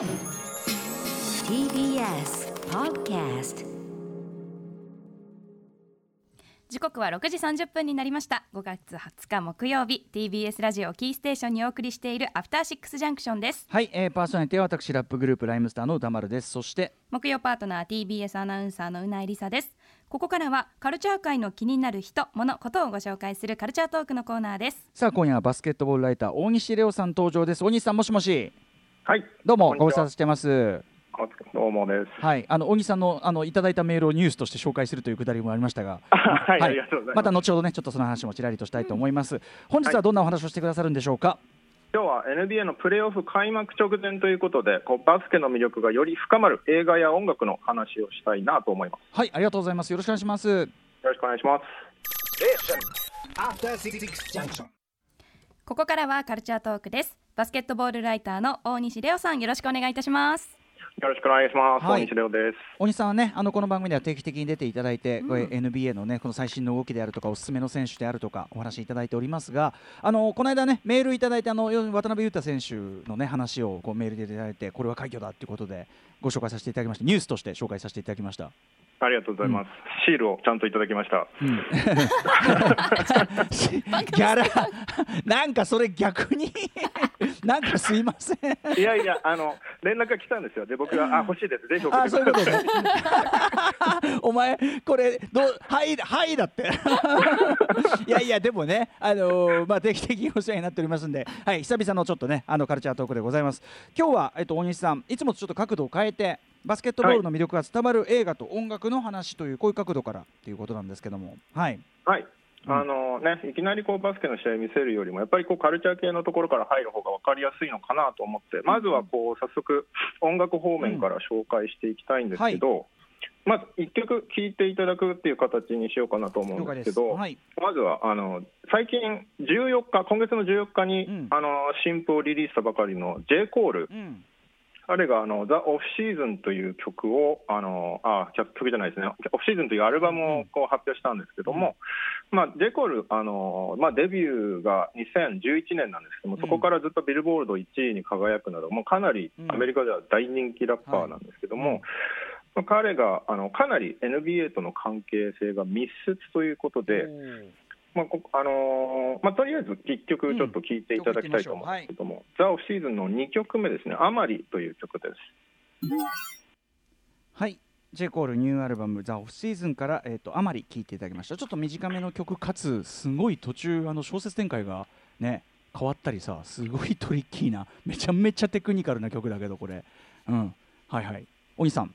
TBS Podcast 時刻は6時30分になりました。5月20日木曜日。TBS ラジオキーステーションにお送りしているアフターシックスジャンクションです。はい、えー、パーソナリティは私ラップグループライムスターの歌丸です。そして木曜パートナー TBS アナウンサーのうないりさです。ここからはカルチャー界の気になる人物ことをご紹介するカルチャートークのコーナーです。さあ今夜はバスケットボールライター大西レオさん登場です。大西さんもしもしはい、どうもご無沙汰してます。あどうもです。はい。あの大西さんのあのいただいたメールをニュースとして紹介するというくだりもありましたが。はい、ありがとうございます。また後ほどねちょっとその話もちらりとしたいと思います、本日はどんなお話をしてくださるんでしょうか、今日は NBA のプレーオフ開幕直前ということで、こうバスケの魅力がより深まる映画や音楽の話をしたいなと思います。はいありがとうございます。よろしくお願いします。よろしくお願いします。ここからはカルチャートークですバスケットボールライターの大西レオさんよろしくお願いいたしますよろしくお願いします。はい大西レオです。大西さんはねあのこの番組では定期的に出ていただいて、うんこれ NBA のねこの最新の動きであるとかおすすめの選手であるとかお話しいただいておりますがあのこの間ねメールいただいてあのよ渡辺裕太選手のね話をこうメールでいただいてこれは快挙だということでご紹介させていただきましたニュースとして紹介させていただきました。ありがとうございます。シールをちゃんといただきました。うんギャラ なんかそれ逆に なんかすいませんいやいや、あの連絡が来たんですよ。で、僕があ欲しいです。ぜひ送ってあそういうことください。ねお前これどうはいはいだって いやいやでもねあのーまあ定期的にお世話になっておりますんではい久々のちょっとねあのカルチャートークでございます今日はえっと大西さんいつもとちょっと角度を変えてバスケットボールの魅力が伝わる映画と音楽の話というこういう角度からっていうことなんですけども。はい。はい。うん。あのね、いきなりこうバスケの試合見せるよりもやっぱりこうカルチャー系のところから入る方が分かりやすいのかなと思ってまずはこう早速音楽方面から紹介していきたいんですけど、まず1曲聴いていただくっていう形にしようかなと思うんですけど、はい。まずはあの最近14日今月の14日に、うん。あの新譜をリリースしたばかりの J. コール。うん彼があの「ザ・オフシーズンという曲をあのあ曲曲じゃないですね「オフシーズンというアルバムをこう発表したんですけども、まあ、J. コールあの、まあ、デビューが2011年なんですけども、うん。そこからずっとビルボード1位に輝くなどもうかなりうん。アメリカでは大人気ラッパーなんですけども、まあ彼があのかなり NBA との関係性が密接ということで、まあこあのーまあ、とりあえず1曲ちょっと聴いていただきたいと思うんですけども、ザ・オフシーズンの2曲目ですね、アマリという曲です。はい。J. コールニューアルバム「ザ・オフシーズンから、えー、とあまり聴いていただきました。ちょっと短めの曲かつすごい途中あの小説展開がね変わったりさすごいトリッキーなめちゃめちゃテクニカルな曲だけどこれ。うん。はいはい。お兄さん。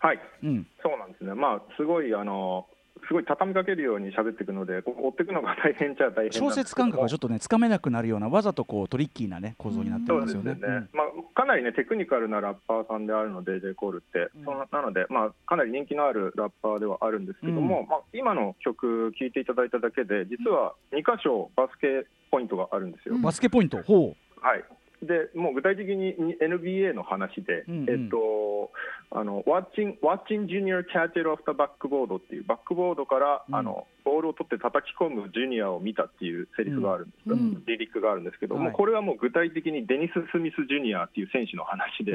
はい、うん。そうなんですね、まあ、すごい、あのすごい畳みかけるように喋っていくので、こう追っていくのが大変っちゃ大変小説感覚がちょっとねつかめなくなるようなわざとこうトリッキーなね構造になってそうるんですよね。まあ、かなりね、テクニカルなラッパーさんであるので、J. コールって、うん。そのなので、まあ、かなり人気のあるラッパーではあるんですけども、うん。まあ、今の曲、聴いていただいただけで、実は2箇所、バスケポイントがあるんですよ。うん。バスケポイント？ほはいでもう具体的に NBA の話で、うんうん。えっと、あの watching, watching Junior catch it off the backboard っていうバックボードから、うん。あのボールを取って叩き込むジュニアを見たっていうセリフがあるんです、うん。リリックがあるんですけど、はい。もうこれはもう具体的にデニス・スミス・ジュニアっていう選手の話で、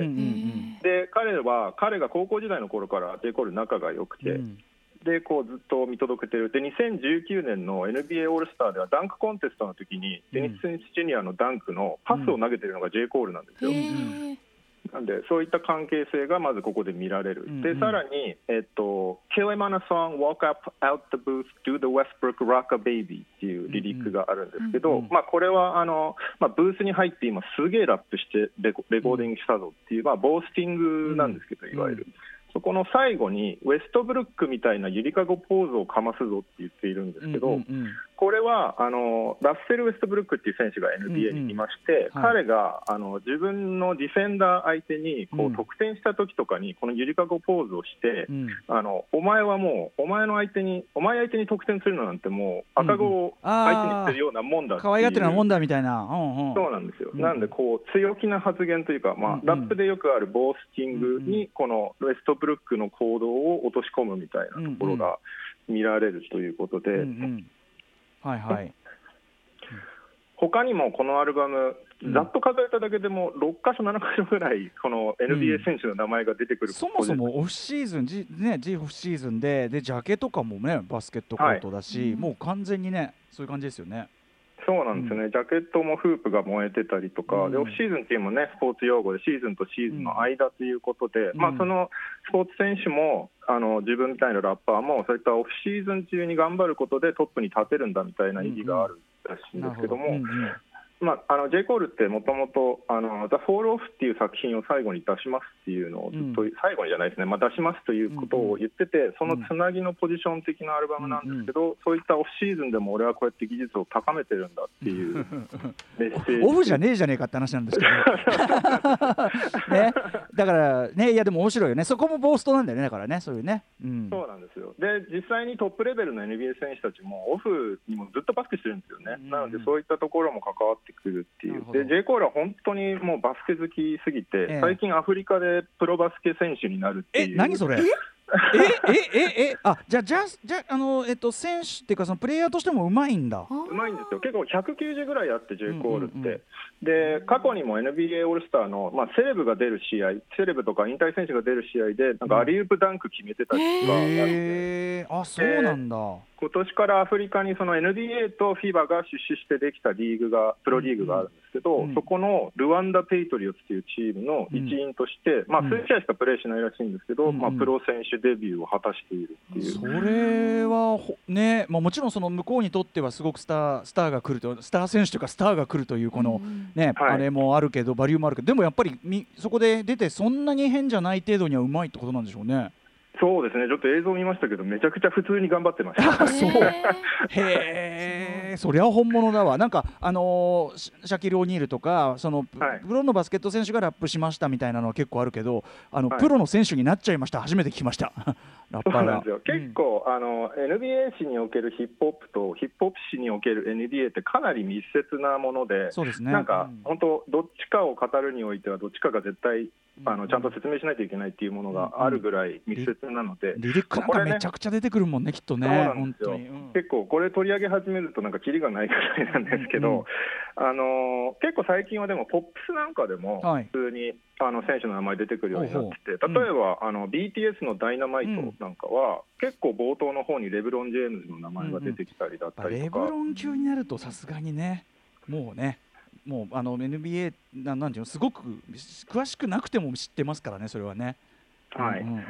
で彼は彼が高校時代の頃から J. コール仲が良くて、うんうんでこうずっと見届けてる。で2019年の NBA オールスターではダンクコンテストの時に、デニス・スミス・ジュニアのダンクのパスを投げてるのが J. コールなんですよ。へー。なんでそういった関係性がまずここで見られる、うんうんでさらに、えっと「Kill him on a song, walk up out the booth, do the Westbrook Rock a Baby」っていうリリックがあるんですけど、うんうんまあ、これはあの、まあ、ブースに入って今すげえラップしてレコレコーディングしたぞっていう、まあ、ボースティングなんですけど、いわゆる。そこの最後にウェストブルックみたいなゆりかごポーズをかますぞって言っているんですけど、うんうんうん。これはあのラッセル・ウェストブルックっていう選手が NBA にいまして、うんうんはい。彼があの自分のディフェンダー相手にこう得点した時とかにこのゆりかごポーズをして、うん。あのお前はもうお前の相手にお前相手に得点するのなんてもう赤子を相手にしてるようなもんだっていう。可愛がってるようなもんだみたいな。うんうん。そうなんですよ、うん。なんでこう強気な発言というか、まあうんうん。ラップでよくあるボースティングにこのウェストブルックの行動を落とし込むみたいなところが見られるということで、うんうんはいはい。他にもこのアルバム、うん。ざっと数えただけでも6箇所、7箇所ぐらい、この NBA 選手の名前が出てくる、そもそもオフシーズン、G ね、G オフシーズンででジャケとかもねバスケットコートだし、はいもう完全にねそういう感じですよね。そうなんですよね、ジャケットもフープが燃えてたりとか、うん。でオフシーズンっていうのもね、スポーツ用語で、シーズンとシーズンの間ということで、うん。まあ、そのスポーツ選手もあの自分みたいなラッパーも、そういったオフシーズン中に頑張ることでトップに立てるんだみたいな意義があるらしいんですけども、うんうんまあ、あの J. コールってもともと「ザ・フォール・オフ」っていう作品を最後に出しますっていうのをずっと、うん最後にじゃないですね、まあ、出しますということを言ってて、そのつなぎのポジション的なアルバムなんですけど、そういったオフシーズンでも俺はこうやって技術を高めてるんだっていうメッセージ。オフじゃねえじゃねえかって話なんですけど、ね、だからねいやでも面白いよね。そこもボーストなんだよねだからね。そういうね、うん、そうなんですよ。で実際にトップレベルの NBA 選手たちもオフにもずっとバスケしてるんですよね、うん。なのでそういったところも関わってくるっていう。で J. コールは本当にもうバスケ好きすぎて、ええ。最近アフリカでプロバスケ選手になるっていう。え何それ？え？えええあじゃあじゃあじゃああのえっと選手っていうかそのプレイヤーとしてもうまいんだ。うまいんですよ、結構190ぐらいあって、J. コールって、うんうんうんで過去にも NBA オールスターの、まあ、セレブが出る試合、セレブとか引退選手が出る試合で、なんかアリウープダンク決めてたりとかあそうなんだ、今年からアフリカにその NBA と FIBA が出資してできたリーグが、プロリーグがあるんですけど、うんそこのルワンダ・ペイトリオッツというチームの一員として、まあ、うん。数試合しかプレーしないらしいんですけど、うんまあ、プロ選手デビューを果たしているっていう。それはほね、まあ、もちろんその向こうにとってはすごくスタースターが来るとスター選手とかスターが来るというこの、ねはいあれもあるけどバリューもあるけどでもやっぱりみそこで出てそんなに変じゃない程度にはうまいってことなんでしょうね。そうですね、ちょっと映像見ましたけど、めちゃくちゃ普通に頑張ってました。あそう。へえそりゃ本物だわ。なんかあのーシシャキル・オニールとかその、プはい。プロのバスケット選手がラップしましたみたいなのは結構あるけどあの、はい。プロの選手になっちゃいました。初めて聞きました。ラッそパーが。うなんですよ、結構、あの NBA 史におけるヒップホップとヒップホップ史における NBA ってかなり密接なもので、そうですね。なんかうん。本当、どっちかを語るにおいては、どっちかが絶対あうん。のちゃんと説明しないといけないっていうものがあるぐらい密接なので、リリックなんかめちゃくちゃ出てくるもんねきっとね。結構これ取り上げ始めるとなんかキリがないくらいなんですけど、うん。うんあの結構最近はでもポップスなんかでもはい。普通に、あの選手の名前出てくるようになってて例えば、あの BTS の「ダイナマイトなんかは、結構冒頭の方にレブロン・ジェームズの名前が出てきたりだったりとか、ブロン級になるとさすがにねもうねもうあの NBA ななんていうのすごく詳しくなくても知ってますからねそれはね。はいうんうんうん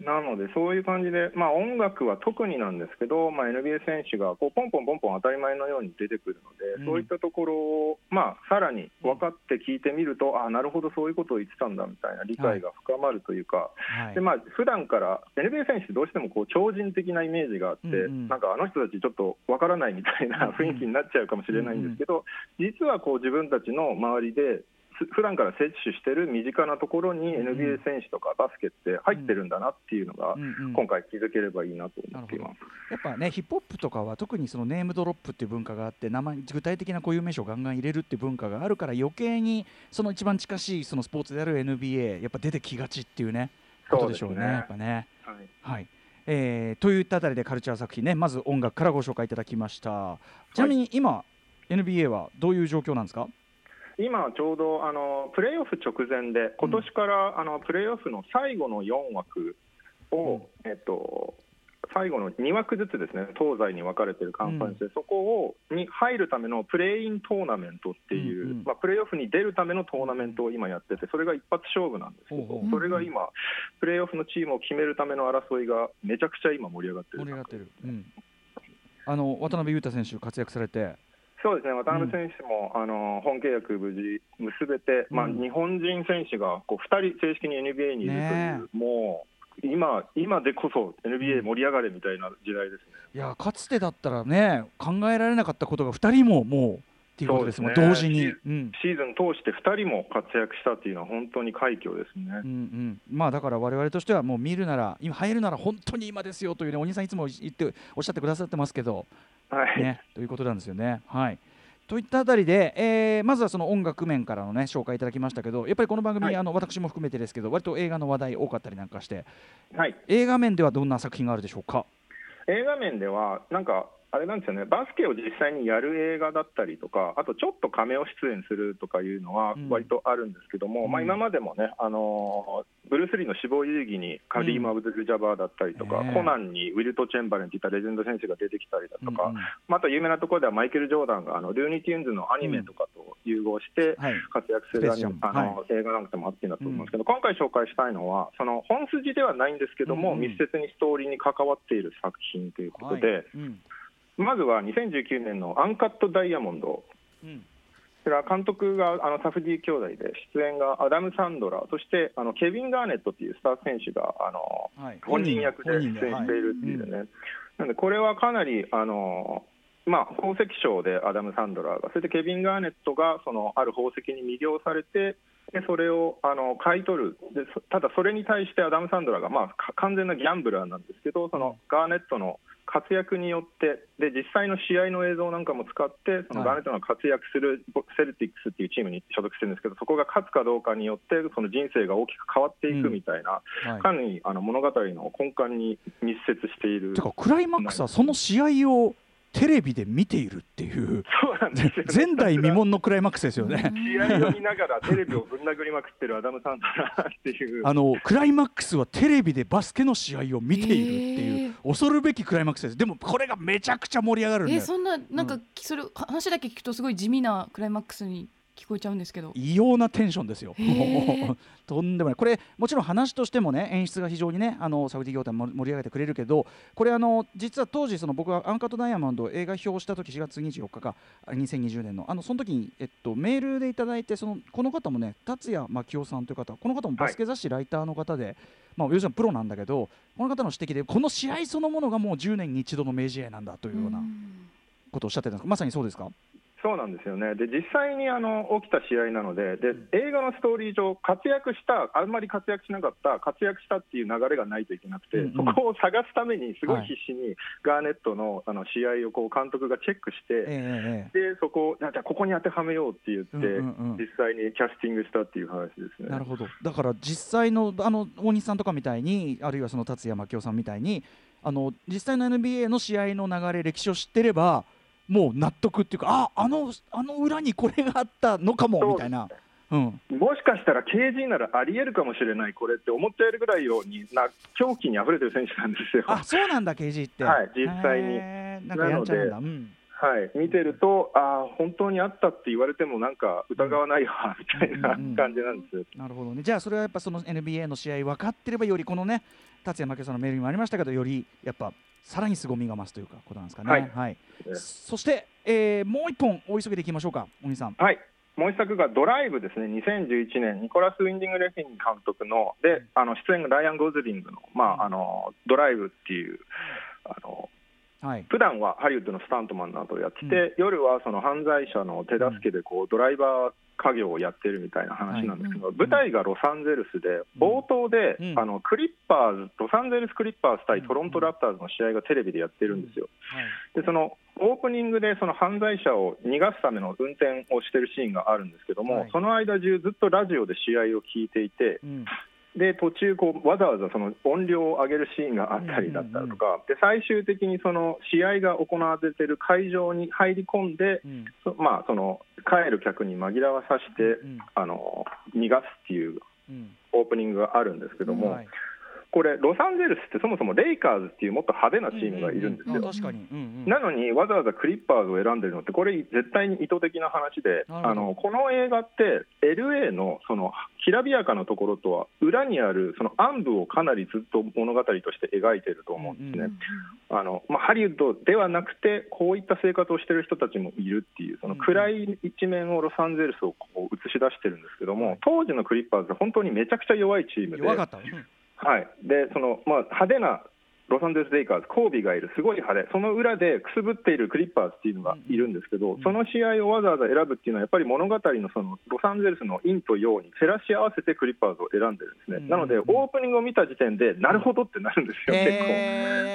なのでそういう感じで、まあ、音楽は特になんですけど、まあ、NBA 選手がこうポンポンポンポン当たり前のように出てくるので、うん。そういったところを、まあ、さらに分かって聞いてみると、ああなるほどそういうことを言ってたんだみたいな理解が深まるというか、はい。でまあ普段から NBA 選手ってどうしてもこう超人的なイメージがあって、うんうん。なんかあの人たちちょっとわからないみたいな雰囲気になっちゃうかもしれないんですけど、実はこう自分たちの周りです普段から摂取してる身近なところに NBA 選手とかバスケって入ってるんだなっていうのが今回気づければいいなと思っています。やっぱねヒップホップとかは特にそのネームドロップっていう文化があって名前具体的な固有名詞をガンガン入れるっていう文化があるから余計にその一番近しいそのスポーツである NBA やっぱ出てきがちっていうねことでしょうねそうね。やっぱね。はい。はい。えーといったあたりでカルチャー作品ねまず音楽からご紹介いただきました。ちなみに今、NBA はどういう状況なんですか？今ちょうどあのプレーオフ直前で今年から、あのプレーオフの最後の4枠を、えっと最後の2枠ずつですね東西に分かれているカンファレンスで、そこをに入るためのプレーイントーナメントっていう、うんうん。まあ、プレーオフに出るためのトーナメントを今やっててそれが一発勝負なんですけど、ほうほう。それが今プレーオフのチームを決めるための争いがめちゃくちゃ今盛り上がってる。盛り上がってる、うん、あの渡辺裕太選手活躍されてそうですね、渡辺選手も、あの本契約無事結べて、まあ、うん日本人選手がこう2人正式に NBA にいるという、ねもう今今でこそ NBA 盛り上がれみたいな時代ですね。いやかつてだったらね考えられなかったことが2人ももうっていうことですもん、そう同時に、うん。シーズン通して2人も活躍したっていうのは本当に快挙ですね。うんうん、まあだから我々としてはもう見るなら今入るなら本当に今ですよというねお兄さんいつも言っておっしゃってくださってますけどはい、ねということなんですよね。はい。といったあたりで、えーまずはその音楽面からのね紹介いただきましたけどやっぱりこの番組、はい。あの私も含めてですけど割と映画の話題多かったりなんかしてはい、映画面ではどんな作品があるでしょうか？映画面では、なんかあれなんですよね、バスケを実際にやる映画だったりとか、あとちょっとカメオ出演するとかいうのはうん。割とあるんですけども、うん。まあ、今までもね、あのーブルース・リーの死亡遊戯にカリーム・アブドゥル・ジャバーだったりとか、ねえコナンにウィルト・チェンバレンといったレジェンド選手が出てきたりだとか、うん。うんまあ、あと有名なところではマイケル・ジョーダンがあのルーニー・テューンズのアニメとかと融合して、はい。活躍するアニメスペースジャムあの、映画なんかでもあっていいんだと思うんですけど、今回紹介したいのは、その本筋ではないんですけども、うんうん。密接にストーリーに関わっている作品ということで、はい。うんまずは2019年のアンカット・ダイヤモンド。うん。これは監督があのサフディ兄弟で、出演がアダム・サンドラー、そしてあのケビン・ガーネットっていうスター選手があのはい。本人役で出演しているっていうね、はいなのでこれはかなりあの、まあ、宝石商でアダム・サンドラーが、それでケビン・ガーネットがそのある宝石に魅了されて、でそれをあの買い取る。で、そただそれに対してアダム・サンドラーが、まあ、か完全なギャンブラーなんですけど、そのガーネットの活躍によってで、実際の試合の映像なんかも使って、そのガーネットが活躍するセルティックスっていうチームに所属してるんですけど、そこが勝つかどうかによって、その人生が大きく変わっていくみたいな、はいかなりあの物語の根幹に密接している。てかクライマックスはその試合をテレビで見ているっていう。そうなんですよね。前代未聞のクライマックスですよね。試合を見ながらテレビをぶん殴りまくってるアダム・サンドラーっていう。あのクライマックスはテレビでバスケの試合を見ているっていう恐るべきクライマックスです。でもこれがめちゃくちゃ盛り上がるんでえーそんななんか、それ話だけ聞くとすごい地味なクライマックスに聞こえちゃうんですけど。異様なテンションですよ。とんでもない。これもちろん話としてもね演出が非常にねあのサウディ業態も盛り上げてくれるけどこれあの実は当時その僕はアンカットダイヤモンドを映画表した時4月24日かあ2020年のあのその時にえっとメールでいただいてそのこの方もね達也真紀夫さんという方この方もバスケ雑誌ライターの方で、まあ要するにプロなんだけどこの方の指摘でこの試合そのものがもう10年に一度の名試合なんだというようなことをおっしゃってたんです。かまさにそうですか？そうなんですよね。で実際にあの起きた試合なのでで、映画のストーリー上、活躍した、あんまり活躍しなかった、活躍したっていう流れがないといけなくて、うんうん。そこを探すために、すごはい。い必死にガーネットのあの試合をこう監督がチェックして、えええでそこをじゃあここに当てはめようって言って、うんうんうん。実際にキャスティングしたっていう話ですね。なるほど。だから実際のあの大西さんとかみたいにあるいはその達也真紀夫さんみたいにあの実際の NBA の試合の流れ歴史を知ってればもう納得っていうかああのあの裏にこれがあったのかもみたいな。うん、もしかしたら KG ならありえるかもしれない、これって思ってやるぐらいようにな狂気にあふれてる選手なんですよ。あそうなんだ KG って。はい実際に。なんかやんちゃなんだ。うん。はい、見てると、ああ、本当にあったって言われても、なんか疑わないわ、みたいなうんうん感じなんですよ。なるほどね。じゃあそれはやっぱその NBA の試合分かってればよりこのね達也真紀夫さんのメールにもありましたけどよりやっぱさらに凄みが増すというかことなんですかね。はい。えそして、えーもう一本お急ぎでいきましょうか。大西さんはい。もう一作がドライブですね、2011年、ニコラス・ウィンディング・レフィン監督の、で、あの出演がライアン・ゴズリングの、まあ、あのドライブっていう、あのはい。普段はハリウッドのスタントマンなどをやってて、夜はその犯罪者の手助けでこうドライバー家業をやってるみたいな話なんですけど、はい。舞台がロサンゼルスで、冒頭で、うん。あのクリッパーズ、ロサンゼルス・クリッパーズ対トロント・ラプターズの試合がテレビでやってるんですよ。でそのオープニングでその犯罪者を逃がすための運転をしてるシーンがあるんですけども、はい。その間中、ずっとラジオで試合を聞いていて、うん。で途中こう、わざわざその音量を上げるシーンがあったりだったりとか、で最終的にその試合が行われている会場に入り込んで、うん。そまあ、その帰る客に紛らわさせて、うんあの逃がすっていううん。オープニングがあるんですけども、はいこれ、ロサンゼルスってそもそもレイカーズっていうもっと派手なチームがいるんですよ。なのにわざわざクリッパーズを選んでるのって、これ、絶対に意図的な話で、あのこの映画って、LA のそのきらびやかなところとは裏にあるその暗部をかなりずっと物語として描いてると思うんですね。あのまあ、ハリウッドではなくて、こういった生活をしてる人たちもいるっていう、その暗い一面をロサンゼルスをこう映し出してるんですけども、はい当時のクリッパーズ、本当にめちゃくちゃ弱いチームで。はい、でその、まあ、派手なロサンゼルス・レイカーズ、コービーがいる、すごい派手、その裏でくすぶっているクリッパーズっていうのがいるんですけど、んその試合をわざわざ選ぶっていうのは、やっぱり物語のそのロサンゼルスの陰と陽に照らし合わせてクリッパーズを選んでるんですね、うんなので、オープニングを見た時点で、なるほどってなるんですよ、結構。えー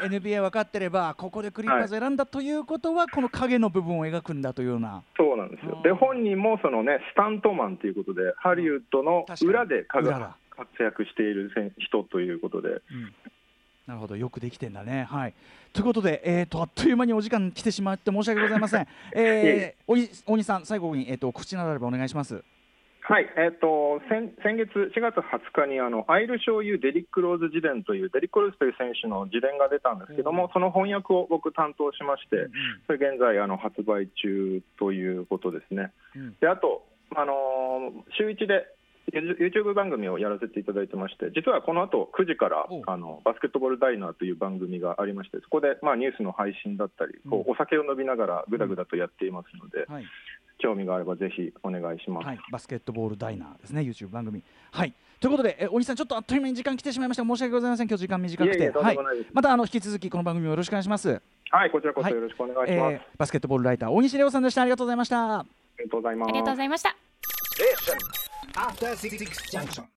NBA 分かってればここでクリッパーズ選んだということは、この影の部分を描くんだというような。そうなんですよ。うん。で本人もその、ね、スタントマンということで、ハリウッドの裏で確かに裏だ活躍している選人ということで、うん。なるほど。よくできてんだね。はい。ということで、えー、とあっという間にお時間来てしまって申し訳ございません。えー、大西さん最後に、えー、と告知などあればお願いします。はい、えっ、と先先月4月20日にあのアイル醤油デリック・ローズ自伝というデリック・ローズという選手の自伝が出たんですけども、その翻訳を僕担当しまして、それ現在あの発売中ということですね。うん。であとあのー週1で YouTube 番組をやらせていただいてまして実はこの後9時からおあのバスケットボールダイナーという番組がありましてそこで、まあ、ニュースの配信だったり、こうお酒を飲みながらぐだぐだとやっていますので、はい、興味があればぜひお願いします。はい、バスケットボールダイナーですね YouTube 番組。はい。ということで、え大西さんちょっとあっという間に時間来てしまいました。申し訳ございません今日時間短くて。いえいまたあの引き続きこの番組もよろしくお願いします。はい、こちらこそはい。よろしくお願いします。えーバスケットボールライター大西レオさんでした。ありがとうございました。ありがとうございます。ありがとうございました After Six Junction.